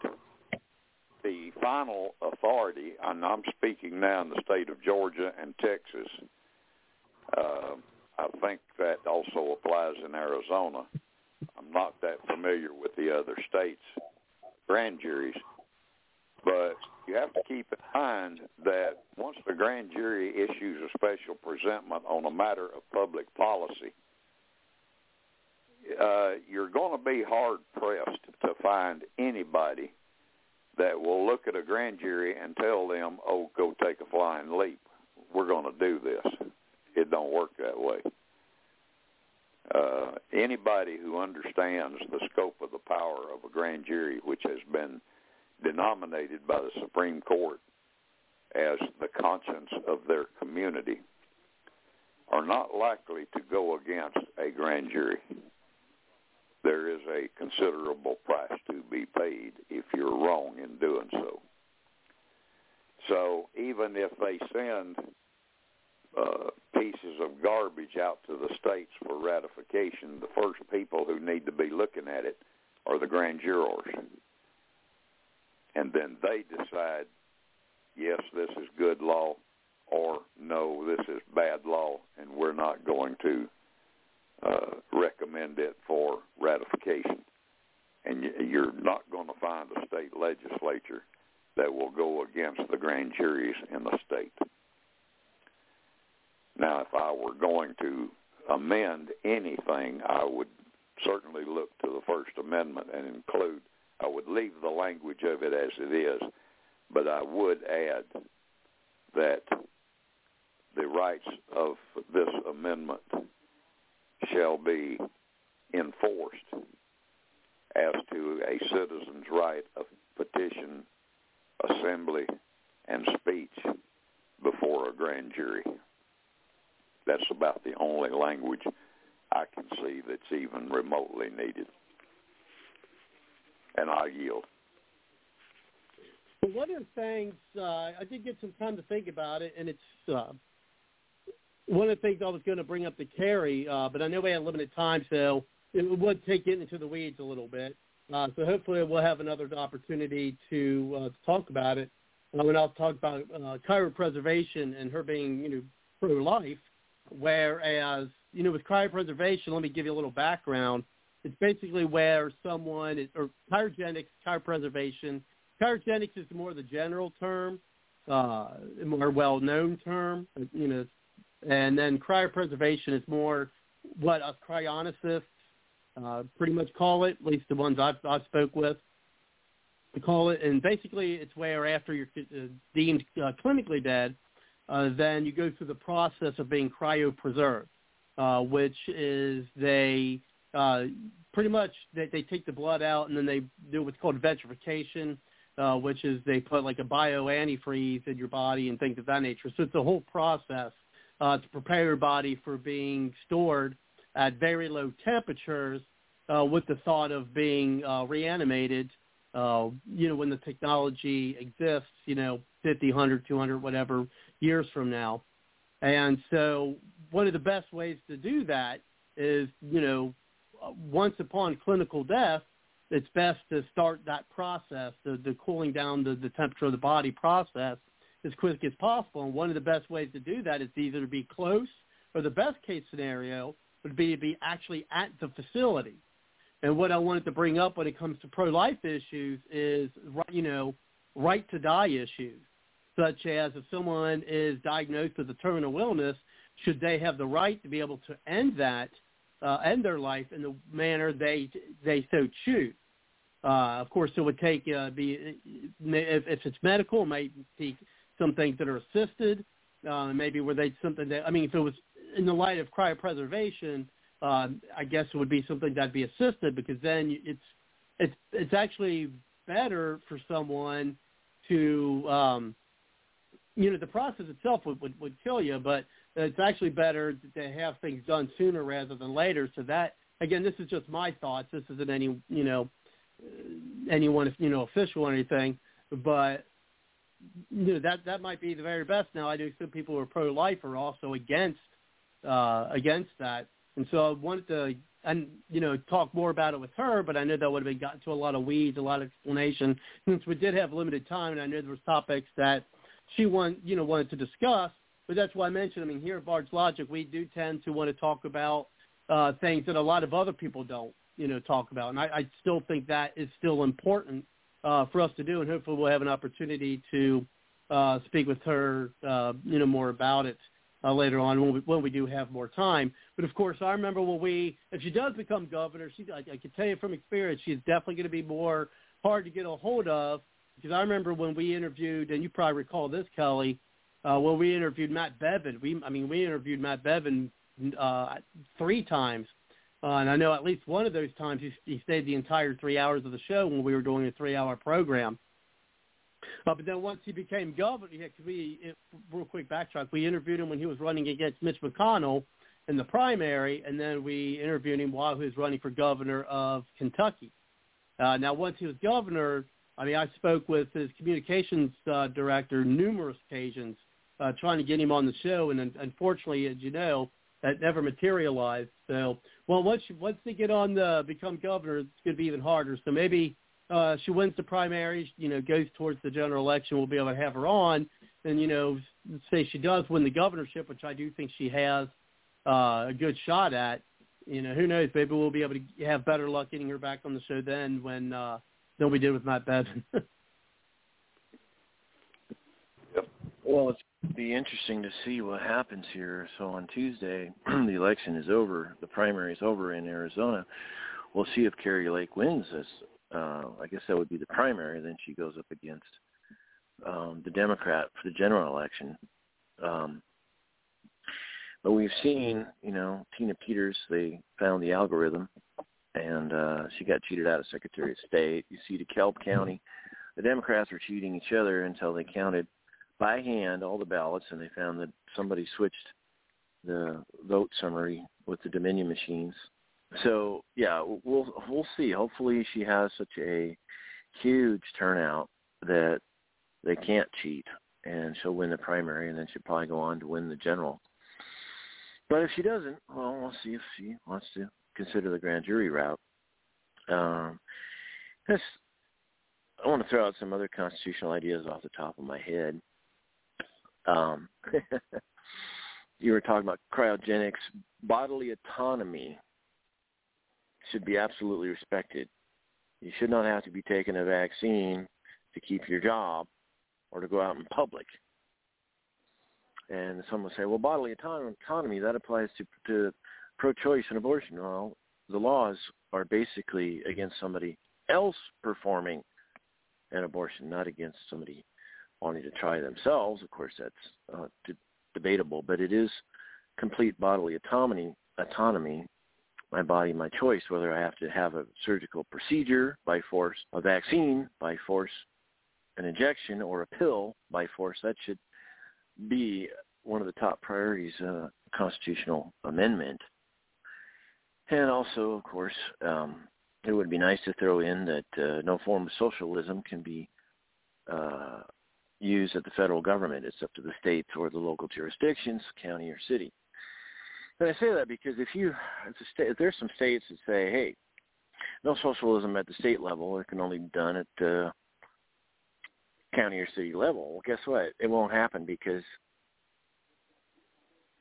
the final authority, and I'm speaking now in the state of Georgia and Texas, uh, I think that also applies in Arizona. I'm not that familiar with the other states' grand juries, but you have to keep in mind that once the grand jury issues a special presentment on a matter of public policy, uh, you're going to be hard pressed to find anybody that will look at a grand jury and tell them, "Oh, go take a flying leap. We're going to do this." It don't work that way. Uh, anybody who understands the scope of the power of a grand jury, which has been denominated by the Supreme Court as the conscience of their community, are not likely to go against a grand jury there is a considerable price to be paid if you're wrong in doing so. So even if they send uh, pieces of garbage out to the states for ratification, the first people who need to be looking at it are the grand jurors. And then they decide, yes, this is good law, or no, this is bad law, and we're not going to uh, recommend it for ratification. And you're not going to find a state legislature that will go against the grand juries in the state. Now, if I were going to amend anything, I would certainly look to the First Amendment and include, I would leave the language of it as it is, but I would add that the rights of this amendment shall be enforced as to a citizen's right of petition, assembly, and speech before a grand jury. That's about the only language I can see that's even remotely needed. And I yield. Well, one of the things uh, I did get some time to think about it, and it's uh, one of the things I was going to bring up to Kari, uh, but I know we have limited time, so it would take it into the weeds a little bit. Uh, so hopefully we'll have another opportunity to, uh, to talk about it. Uh, when I'll talk about uh, cryopreservation and her being, you know, pro-life, whereas, you know, with cryopreservation, let me give you a little background. It's basically where someone, is, or cryogenics, cryopreservation, cryogenics is more the general term, uh, more well-known term. You know, and then cryopreservation is more what us cryonicists uh, pretty much call it, at least the ones I've, I've spoke with. We call it, and basically it's where after you're uh, deemed uh, clinically dead, uh, then you go through the process of being cryopreserved, uh, which is they uh, pretty much they, they take the blood out and then they do what's called vitrification, uh, which is they put like a bio antifreeze in your body and things of that nature. So it's a whole process uh, to prepare your body for being stored at very low temperatures uh, with the thought of being uh, reanimated, uh, you know, when the technology exists, you know, 50, 100, 200, whatever years from now. And so one of the best ways to do that is, you know, once upon clinical death, it's best to start that process, the, the cooling down the, the temperature of the body process as quick as possible. And one of the best ways to do that is either to be close or the best case scenario would be to be actually at the facility. And what I wanted to bring up when it comes to pro-life issues is, you know, right to die issues, such as if someone is diagnosed with a terminal illness, should they have the right to be able to end that, uh, end their life in the manner they they so choose? Uh, of course, it would take uh, be if, if it's medical, it might take some things that are assisted, uh, maybe where they something that I mean, if it was in the light of cryopreservation, uh, I guess it would be something that'd be assisted because then it's it's it's actually better for someone to um, you know the process itself would, would would kill you, but it's actually better to have things done sooner rather than later. So that again, this is just my thoughts. This isn't any you know anyone you know official or anything, but you know, that that might be the very best. Now, I know some people who are pro-life are also against uh, against that, and so I wanted to and you know talk more about it with her. But I know that would have been gotten to a lot of weeds, a lot of explanation. Since we did have limited time, and I knew there was topics that she want you know wanted to discuss. but that's why I mentioned. I mean, here at Bard's Logic, we do tend to want to talk about uh, things that a lot of other people don't, you know, talk about, and I, I still think that is still important uh, for us to do, and hopefully we'll have an opportunity to uh, speak with her, uh, you know, more about it uh, later on when we, when we do have more time. But of course, I remember when we, if she does become governor, she, I, I can tell you from experience, she's definitely going to be more hard to get a hold of because I remember when we interviewed, and you probably recall this, Kelly, uh, when we interviewed Matt Bevin. We, I mean, we interviewed Matt Bevin uh, three times. Uh, and I know at least one of those times he, he stayed the entire three hours of the show when we were doing a three-hour program. Uh, but then once he became governor, yeah, cause we it, real quick backtrack. We interviewed him when he was running against Mitch McConnell in the primary, and then we interviewed him while he was running for governor of Kentucky. Uh, now, once he was governor, I mean, I spoke with his communications uh, director numerous occasions, uh, trying to get him on the show, and unfortunately, as you know, that never materialized. So, well, once you, once they get on the become governor, it's going to be even harder. So maybe uh, she wins the primaries, you know, goes towards the general election, we'll be able to have her on. And, you know, say she does win the governorship, which I do think she has uh, a good shot at, you know, who knows? Maybe we'll be able to have better luck getting her back on the show then when uh, than we did with Matt Bevin. (laughs) yep. Well, it's be interesting to see what happens here. So on Tuesday, (clears throat) the election is over. The primary is over in Arizona. We'll see if Kari Lake wins this uh, I guess that would be the primary. Then she goes up against um, the Democrat for the general election. Um, but we've seen, you know, Tina Peters. They found the algorithm, and uh, she got cheated out of Secretary of State. You see, DeKalb County, the Democrats were cheating each other until they counted by hand all the ballots, and they found that somebody switched the vote summary with the Dominion machines so yeah, we'll we'll see. Hopefully, she has such a huge turnout that they can't cheat, and she'll win the primary, and then she'll probably go on to win the general. But if she doesn't, well, we'll see if she wants to consider the grand jury route. Um, this, I want to throw out some other constitutional ideas off the top of my head. Um, (laughs) you were talking about cryogenics, bodily autonomy should be absolutely respected. You should not have to be taking a vaccine to keep your job or to go out in public. And some will say, well, bodily autonomy, that applies to, to pro-choice and abortion. Well, the laws are basically against somebody else performing an abortion, not against somebody wanting to try themselves. Of course, that's uh, d- debatable, but it is complete bodily autonomy, autonomy my body, my choice, whether I have to have a surgical procedure by force, a vaccine by force, an injection, or a pill by force. That should be one of the top priorities uh, constitutional amendment. And also, of course, um, it would be nice to throw in that uh, no form of socialism can be uh, used at the federal government. It's up to the states or the local jurisdictions, county or city. And I say that because if you, if, the state, if there's some states that say, hey, no socialism at the state level, it can only be done at uh, county or city level. Well, guess what? It won't happen because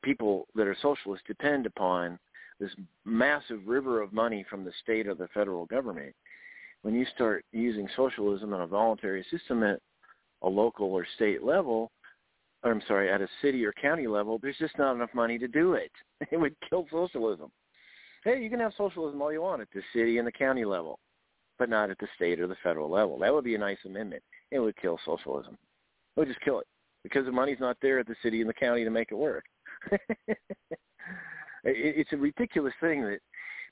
people that are socialists depend upon this massive river of money from the state or the federal government. When you start using socialism on a voluntary system at a local or state level, or I'm sorry, at a city or county level, there's just not enough money to do it. (laughs) It would kill socialism. Hey, you can have socialism all you want at the city and the county level, but not at the state or the federal level. That would be a nice amendment. It would kill socialism. It would just kill it because the money's not there at the city and the county to make it work. (laughs) it's a ridiculous thing that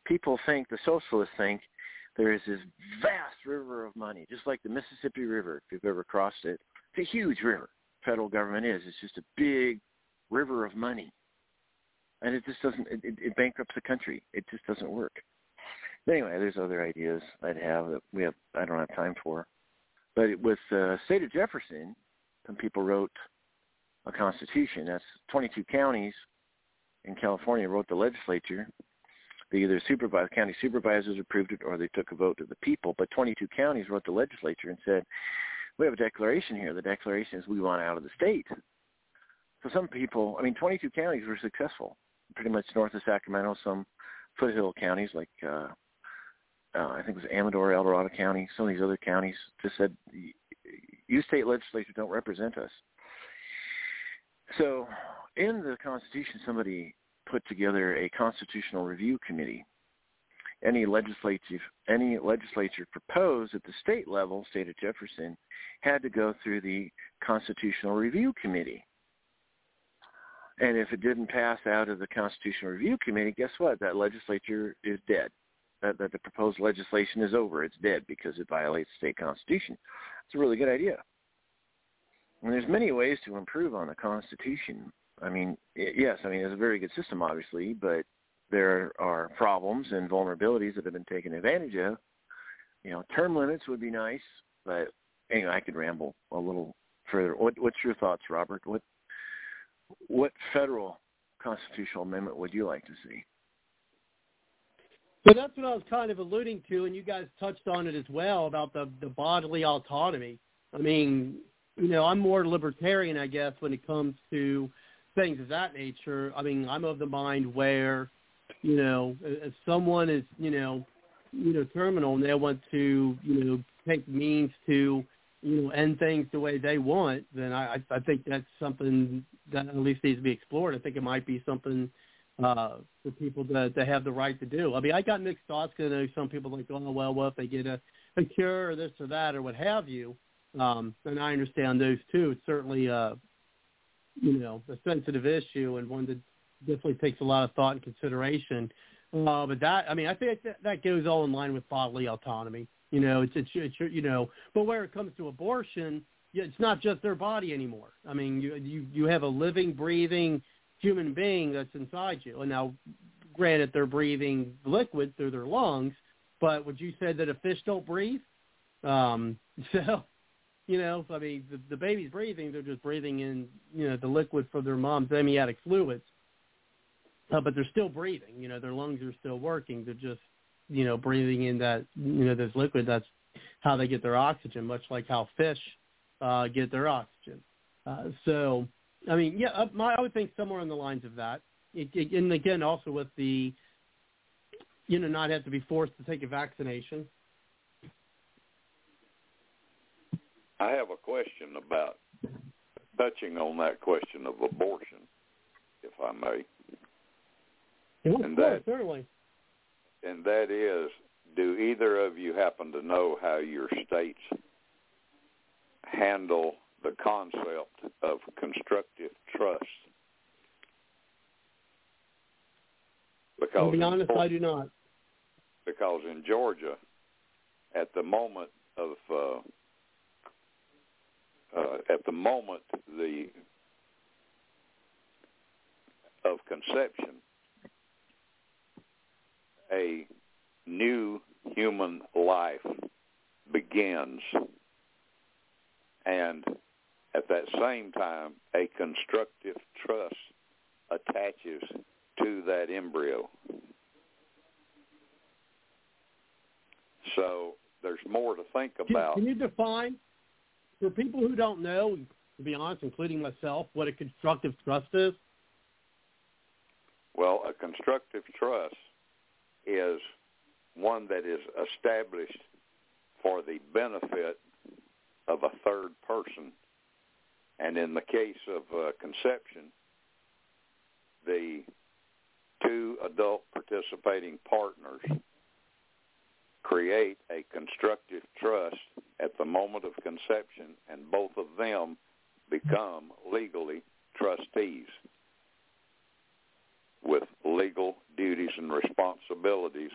people think, the socialists think, there is this vast river of money, just like the Mississippi River, if you've ever crossed it. It's a huge river federal government is. It's just a big river of money, and it just doesn't. It, it bankrupts the country. It just doesn't work. But anyway, there's other ideas I'd have that we have. I don't have time for. But with uh, state of Jefferson, some people wrote a constitution. That's 22 counties in California wrote the legislature. The either supervisor, county supervisors approved it or they took a vote of the people. But 22 counties wrote the legislature and said, we have a declaration here. The declaration is we want out of the state. so some people, I mean, 22 counties were successful, pretty much north of Sacramento. Some foothill counties like uh, uh, I think it was Amador, El Dorado County. Some of these other counties just said, "You state legislatures don't represent us." So, in the Constitution, somebody put together a constitutional review committee. Any legislative, any legislature proposed at the state level, state of Jefferson, had to go through the constitutional review committee. And if it didn't pass out of the Constitutional Review Committee, guess what? That legislature is dead. That, that the proposed legislation is over. It's dead because it violates the state constitution. It's a really good idea. And there's many ways to improve on the Constitution. I mean, yes, I mean it's a very good system, obviously, but there are problems and vulnerabilities that have been taken advantage of. You know, term limits would be nice, but anyway, I could ramble a little further. What, what's your thoughts, Robert? What what federal constitutional amendment would you like to see? So that's what I was kind of alluding to, and you guys touched on it as well about the the bodily autonomy. I mean, you know, I'm more libertarian, I guess, when it comes to things of that nature. I mean, I'm of the mind where, you know, if someone is, you know, you know, terminal and they want to, you know, take means to you know, end things the way they want, then I, I think that's something that at least needs to be explored. I think it might be something uh, for people to, to have the right to do. I mean, I got mixed thoughts because I know some people like, oh, well, well, if they get a, a cure or this or that or what have you, um, and I understand those too. It's certainly, uh, you know, a sensitive issue and one that definitely takes a lot of thought and consideration. Uh, but that, I mean, I think that, that goes all in line with bodily autonomy. You know, it's, it's, it's you know, but where it comes to abortion, it's not just their body anymore. I mean, you you you have a living, breathing human being that's inside you. And now, granted, they're breathing liquid through their lungs, but would you say that a fish don't breathe? Um, (laughs) so, you know, I mean, the, the baby's breathing; they're just breathing in, you know, the liquid from their mom's amniotic fluids. Uh, but they're still breathing. You know, their lungs are still working. They're just you know, breathing in that, you know, this liquid, that's how they get their oxygen, much like how fish uh, get their oxygen. Uh, so, I mean, yeah, uh, my, I would think somewhere on the lines of that. It, it, and again, also with the, you know, not have to be forced to take a vaccination. I have a question about touching on that question of abortion, if I may. And that, certainly and that is, do either of you happen to know how your states handle the concept of constructive trust? Because to be honest, I do not. Because in Georgia, at the moment of uh, uh, at the moment the of conception, a new human life begins and at that same time a constructive trust attaches to that embryo. So there's more to think about. Can, can you define, for people who don't know, to be honest, including myself, what a constructive trust is? Well, a constructive trust is one that is established for the benefit of a third person. And in the case of uh, conception, the two adult participating partners create a constructive trust at the moment of conception, and both of them become legally trustees with legal duties and responsibilities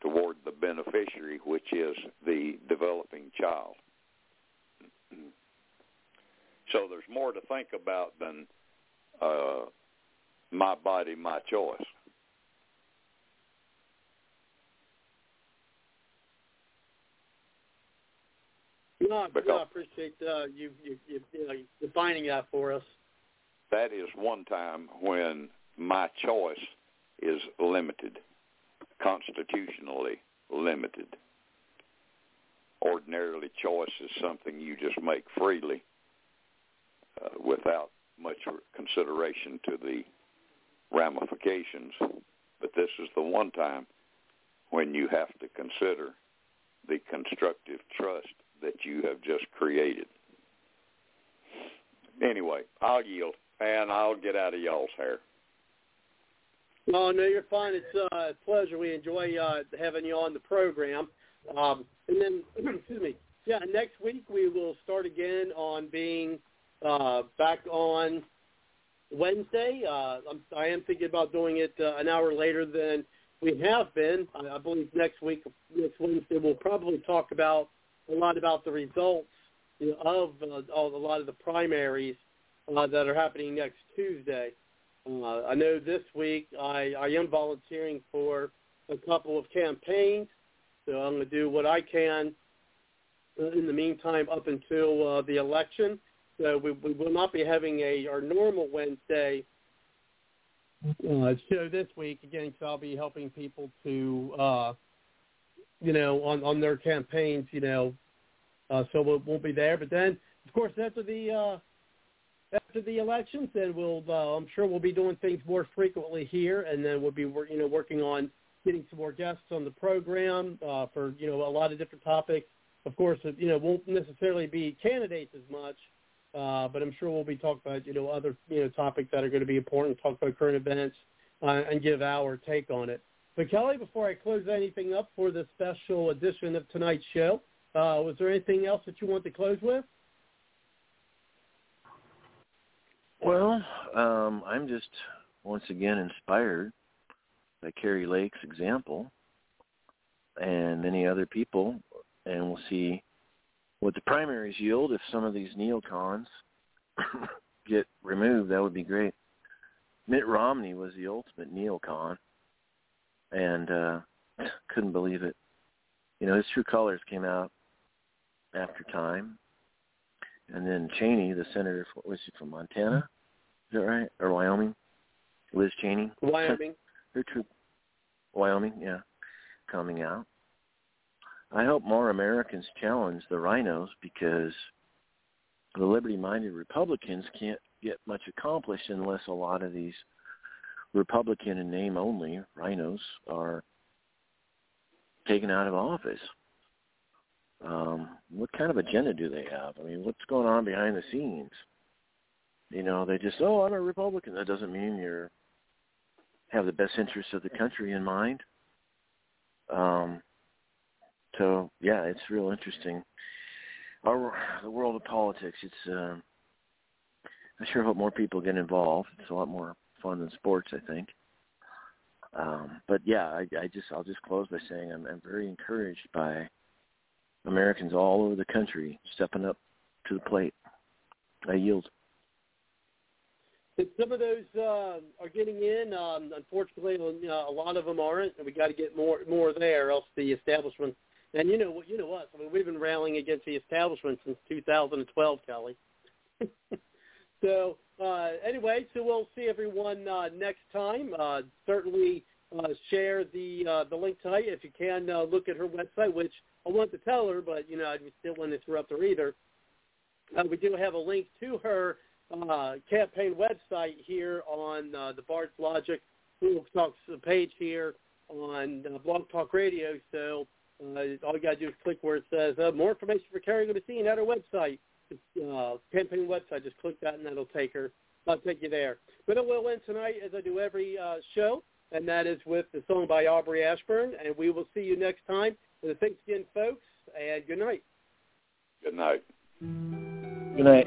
toward the beneficiary, which is the developing child. So there's more to think about than uh, my body, my choice. No, because I appreciate uh, you, you, you, you know, defining that for us. That is one time when my choice is limited, constitutionally limited. Ordinarily, choice is something you just make freely uh, without much consideration to the ramifications, but this is the one time when you have to consider the constructive trust that you have just created. Anyway, I'll yield, and I'll get out of y'all's hair. Oh no, you're fine. It's uh, a pleasure. We enjoy uh, having you on the program. Um, and then, (clears throat) excuse me. Yeah, next week we will start again on being uh, back on Wednesday. Uh, I'm, I am thinking about doing it uh, an hour later than we have been. I, I believe next week, next Wednesday, we'll probably talk about a lot about the results of uh, of a lot of the primaries uh, that are happening next Tuesday. Uh, I know this week I, I am volunteering for a couple of campaigns, so I'm going to do what I can in the meantime up until uh, the election. So we, we will not be having a our normal Wednesday uh, show this week again because I'll be helping people to uh, you know on on their campaigns. You know, uh, so we won't be there. But then, of course, after the uh, after the elections, then we'll uh, I'm sure we'll be doing things more frequently here, and then we'll be you know working on getting some more guests on the program uh, for you know a lot of different topics. Of course, you know won't necessarily be candidates as much, uh, but I'm sure we'll be talking about you know other you know topics that are going to be important. Talk about current events uh, and give our take on it. But Kelly, before I close anything up for the special edition of tonight's show, uh, was there anything else that you want to close with? Well, um, I'm just once again inspired by Kari Lake's example and many other people, and we'll see what the primaries yield if some of these neocons (laughs) get removed. That would be great. Mitt Romney was the ultimate neocon, and uh, (clears throat) couldn't believe it. You know, his true colors came out after time, and then Cheney, the senator, was he from Montana? Is that right? Or Wyoming? Liz Cheney? Wyoming. (laughs) Her true Wyoming, yeah, coming out. I hope more Americans challenge the RINOs because the liberty-minded Republicans can't get much accomplished unless a lot of these Republican in name only RINOs are taken out of office. Um, what kind of agenda do they have? I mean, what's going on behind the scenes? You know, they just, oh, I'm a Republican. That doesn't mean you're have the best interests of the country in mind. Um, so yeah, it's real interesting. Our the world of politics. It's uh, I sure hope more people get involved. It's a lot more fun than sports, I think. Um, but yeah, I, I just I'll just close by saying I'm, I'm very encouraged by Americans all over the country stepping up to the plate. I yield. Some of those uh, are getting in. Um, unfortunately, uh, a lot of them aren't, and we got to get more more there, else the establishment. And you know, you know us. I mean, we've been rallying against the establishment since 2012, Kelly. (laughs) so uh, anyway, so we'll see everyone uh, next time. Uh, certainly uh, share the uh, the link tonight if you can. Uh, look at her website, which I want to tell her, but you know I still want to interrupt her either. We do have a link to her campaign website here on the Bard's Logic Google Talks page here on Blog Talk Radio. So all you got to do is click where it says more information for to be at our website. Uh, campaign website. Just click that and that'll take her. I'll take you there. But it will end tonight as I do every uh, show, and that is with the song by Aubrey Ashburn. And we will see you next time. And thanks again, folks, and good night. Good night. Good night.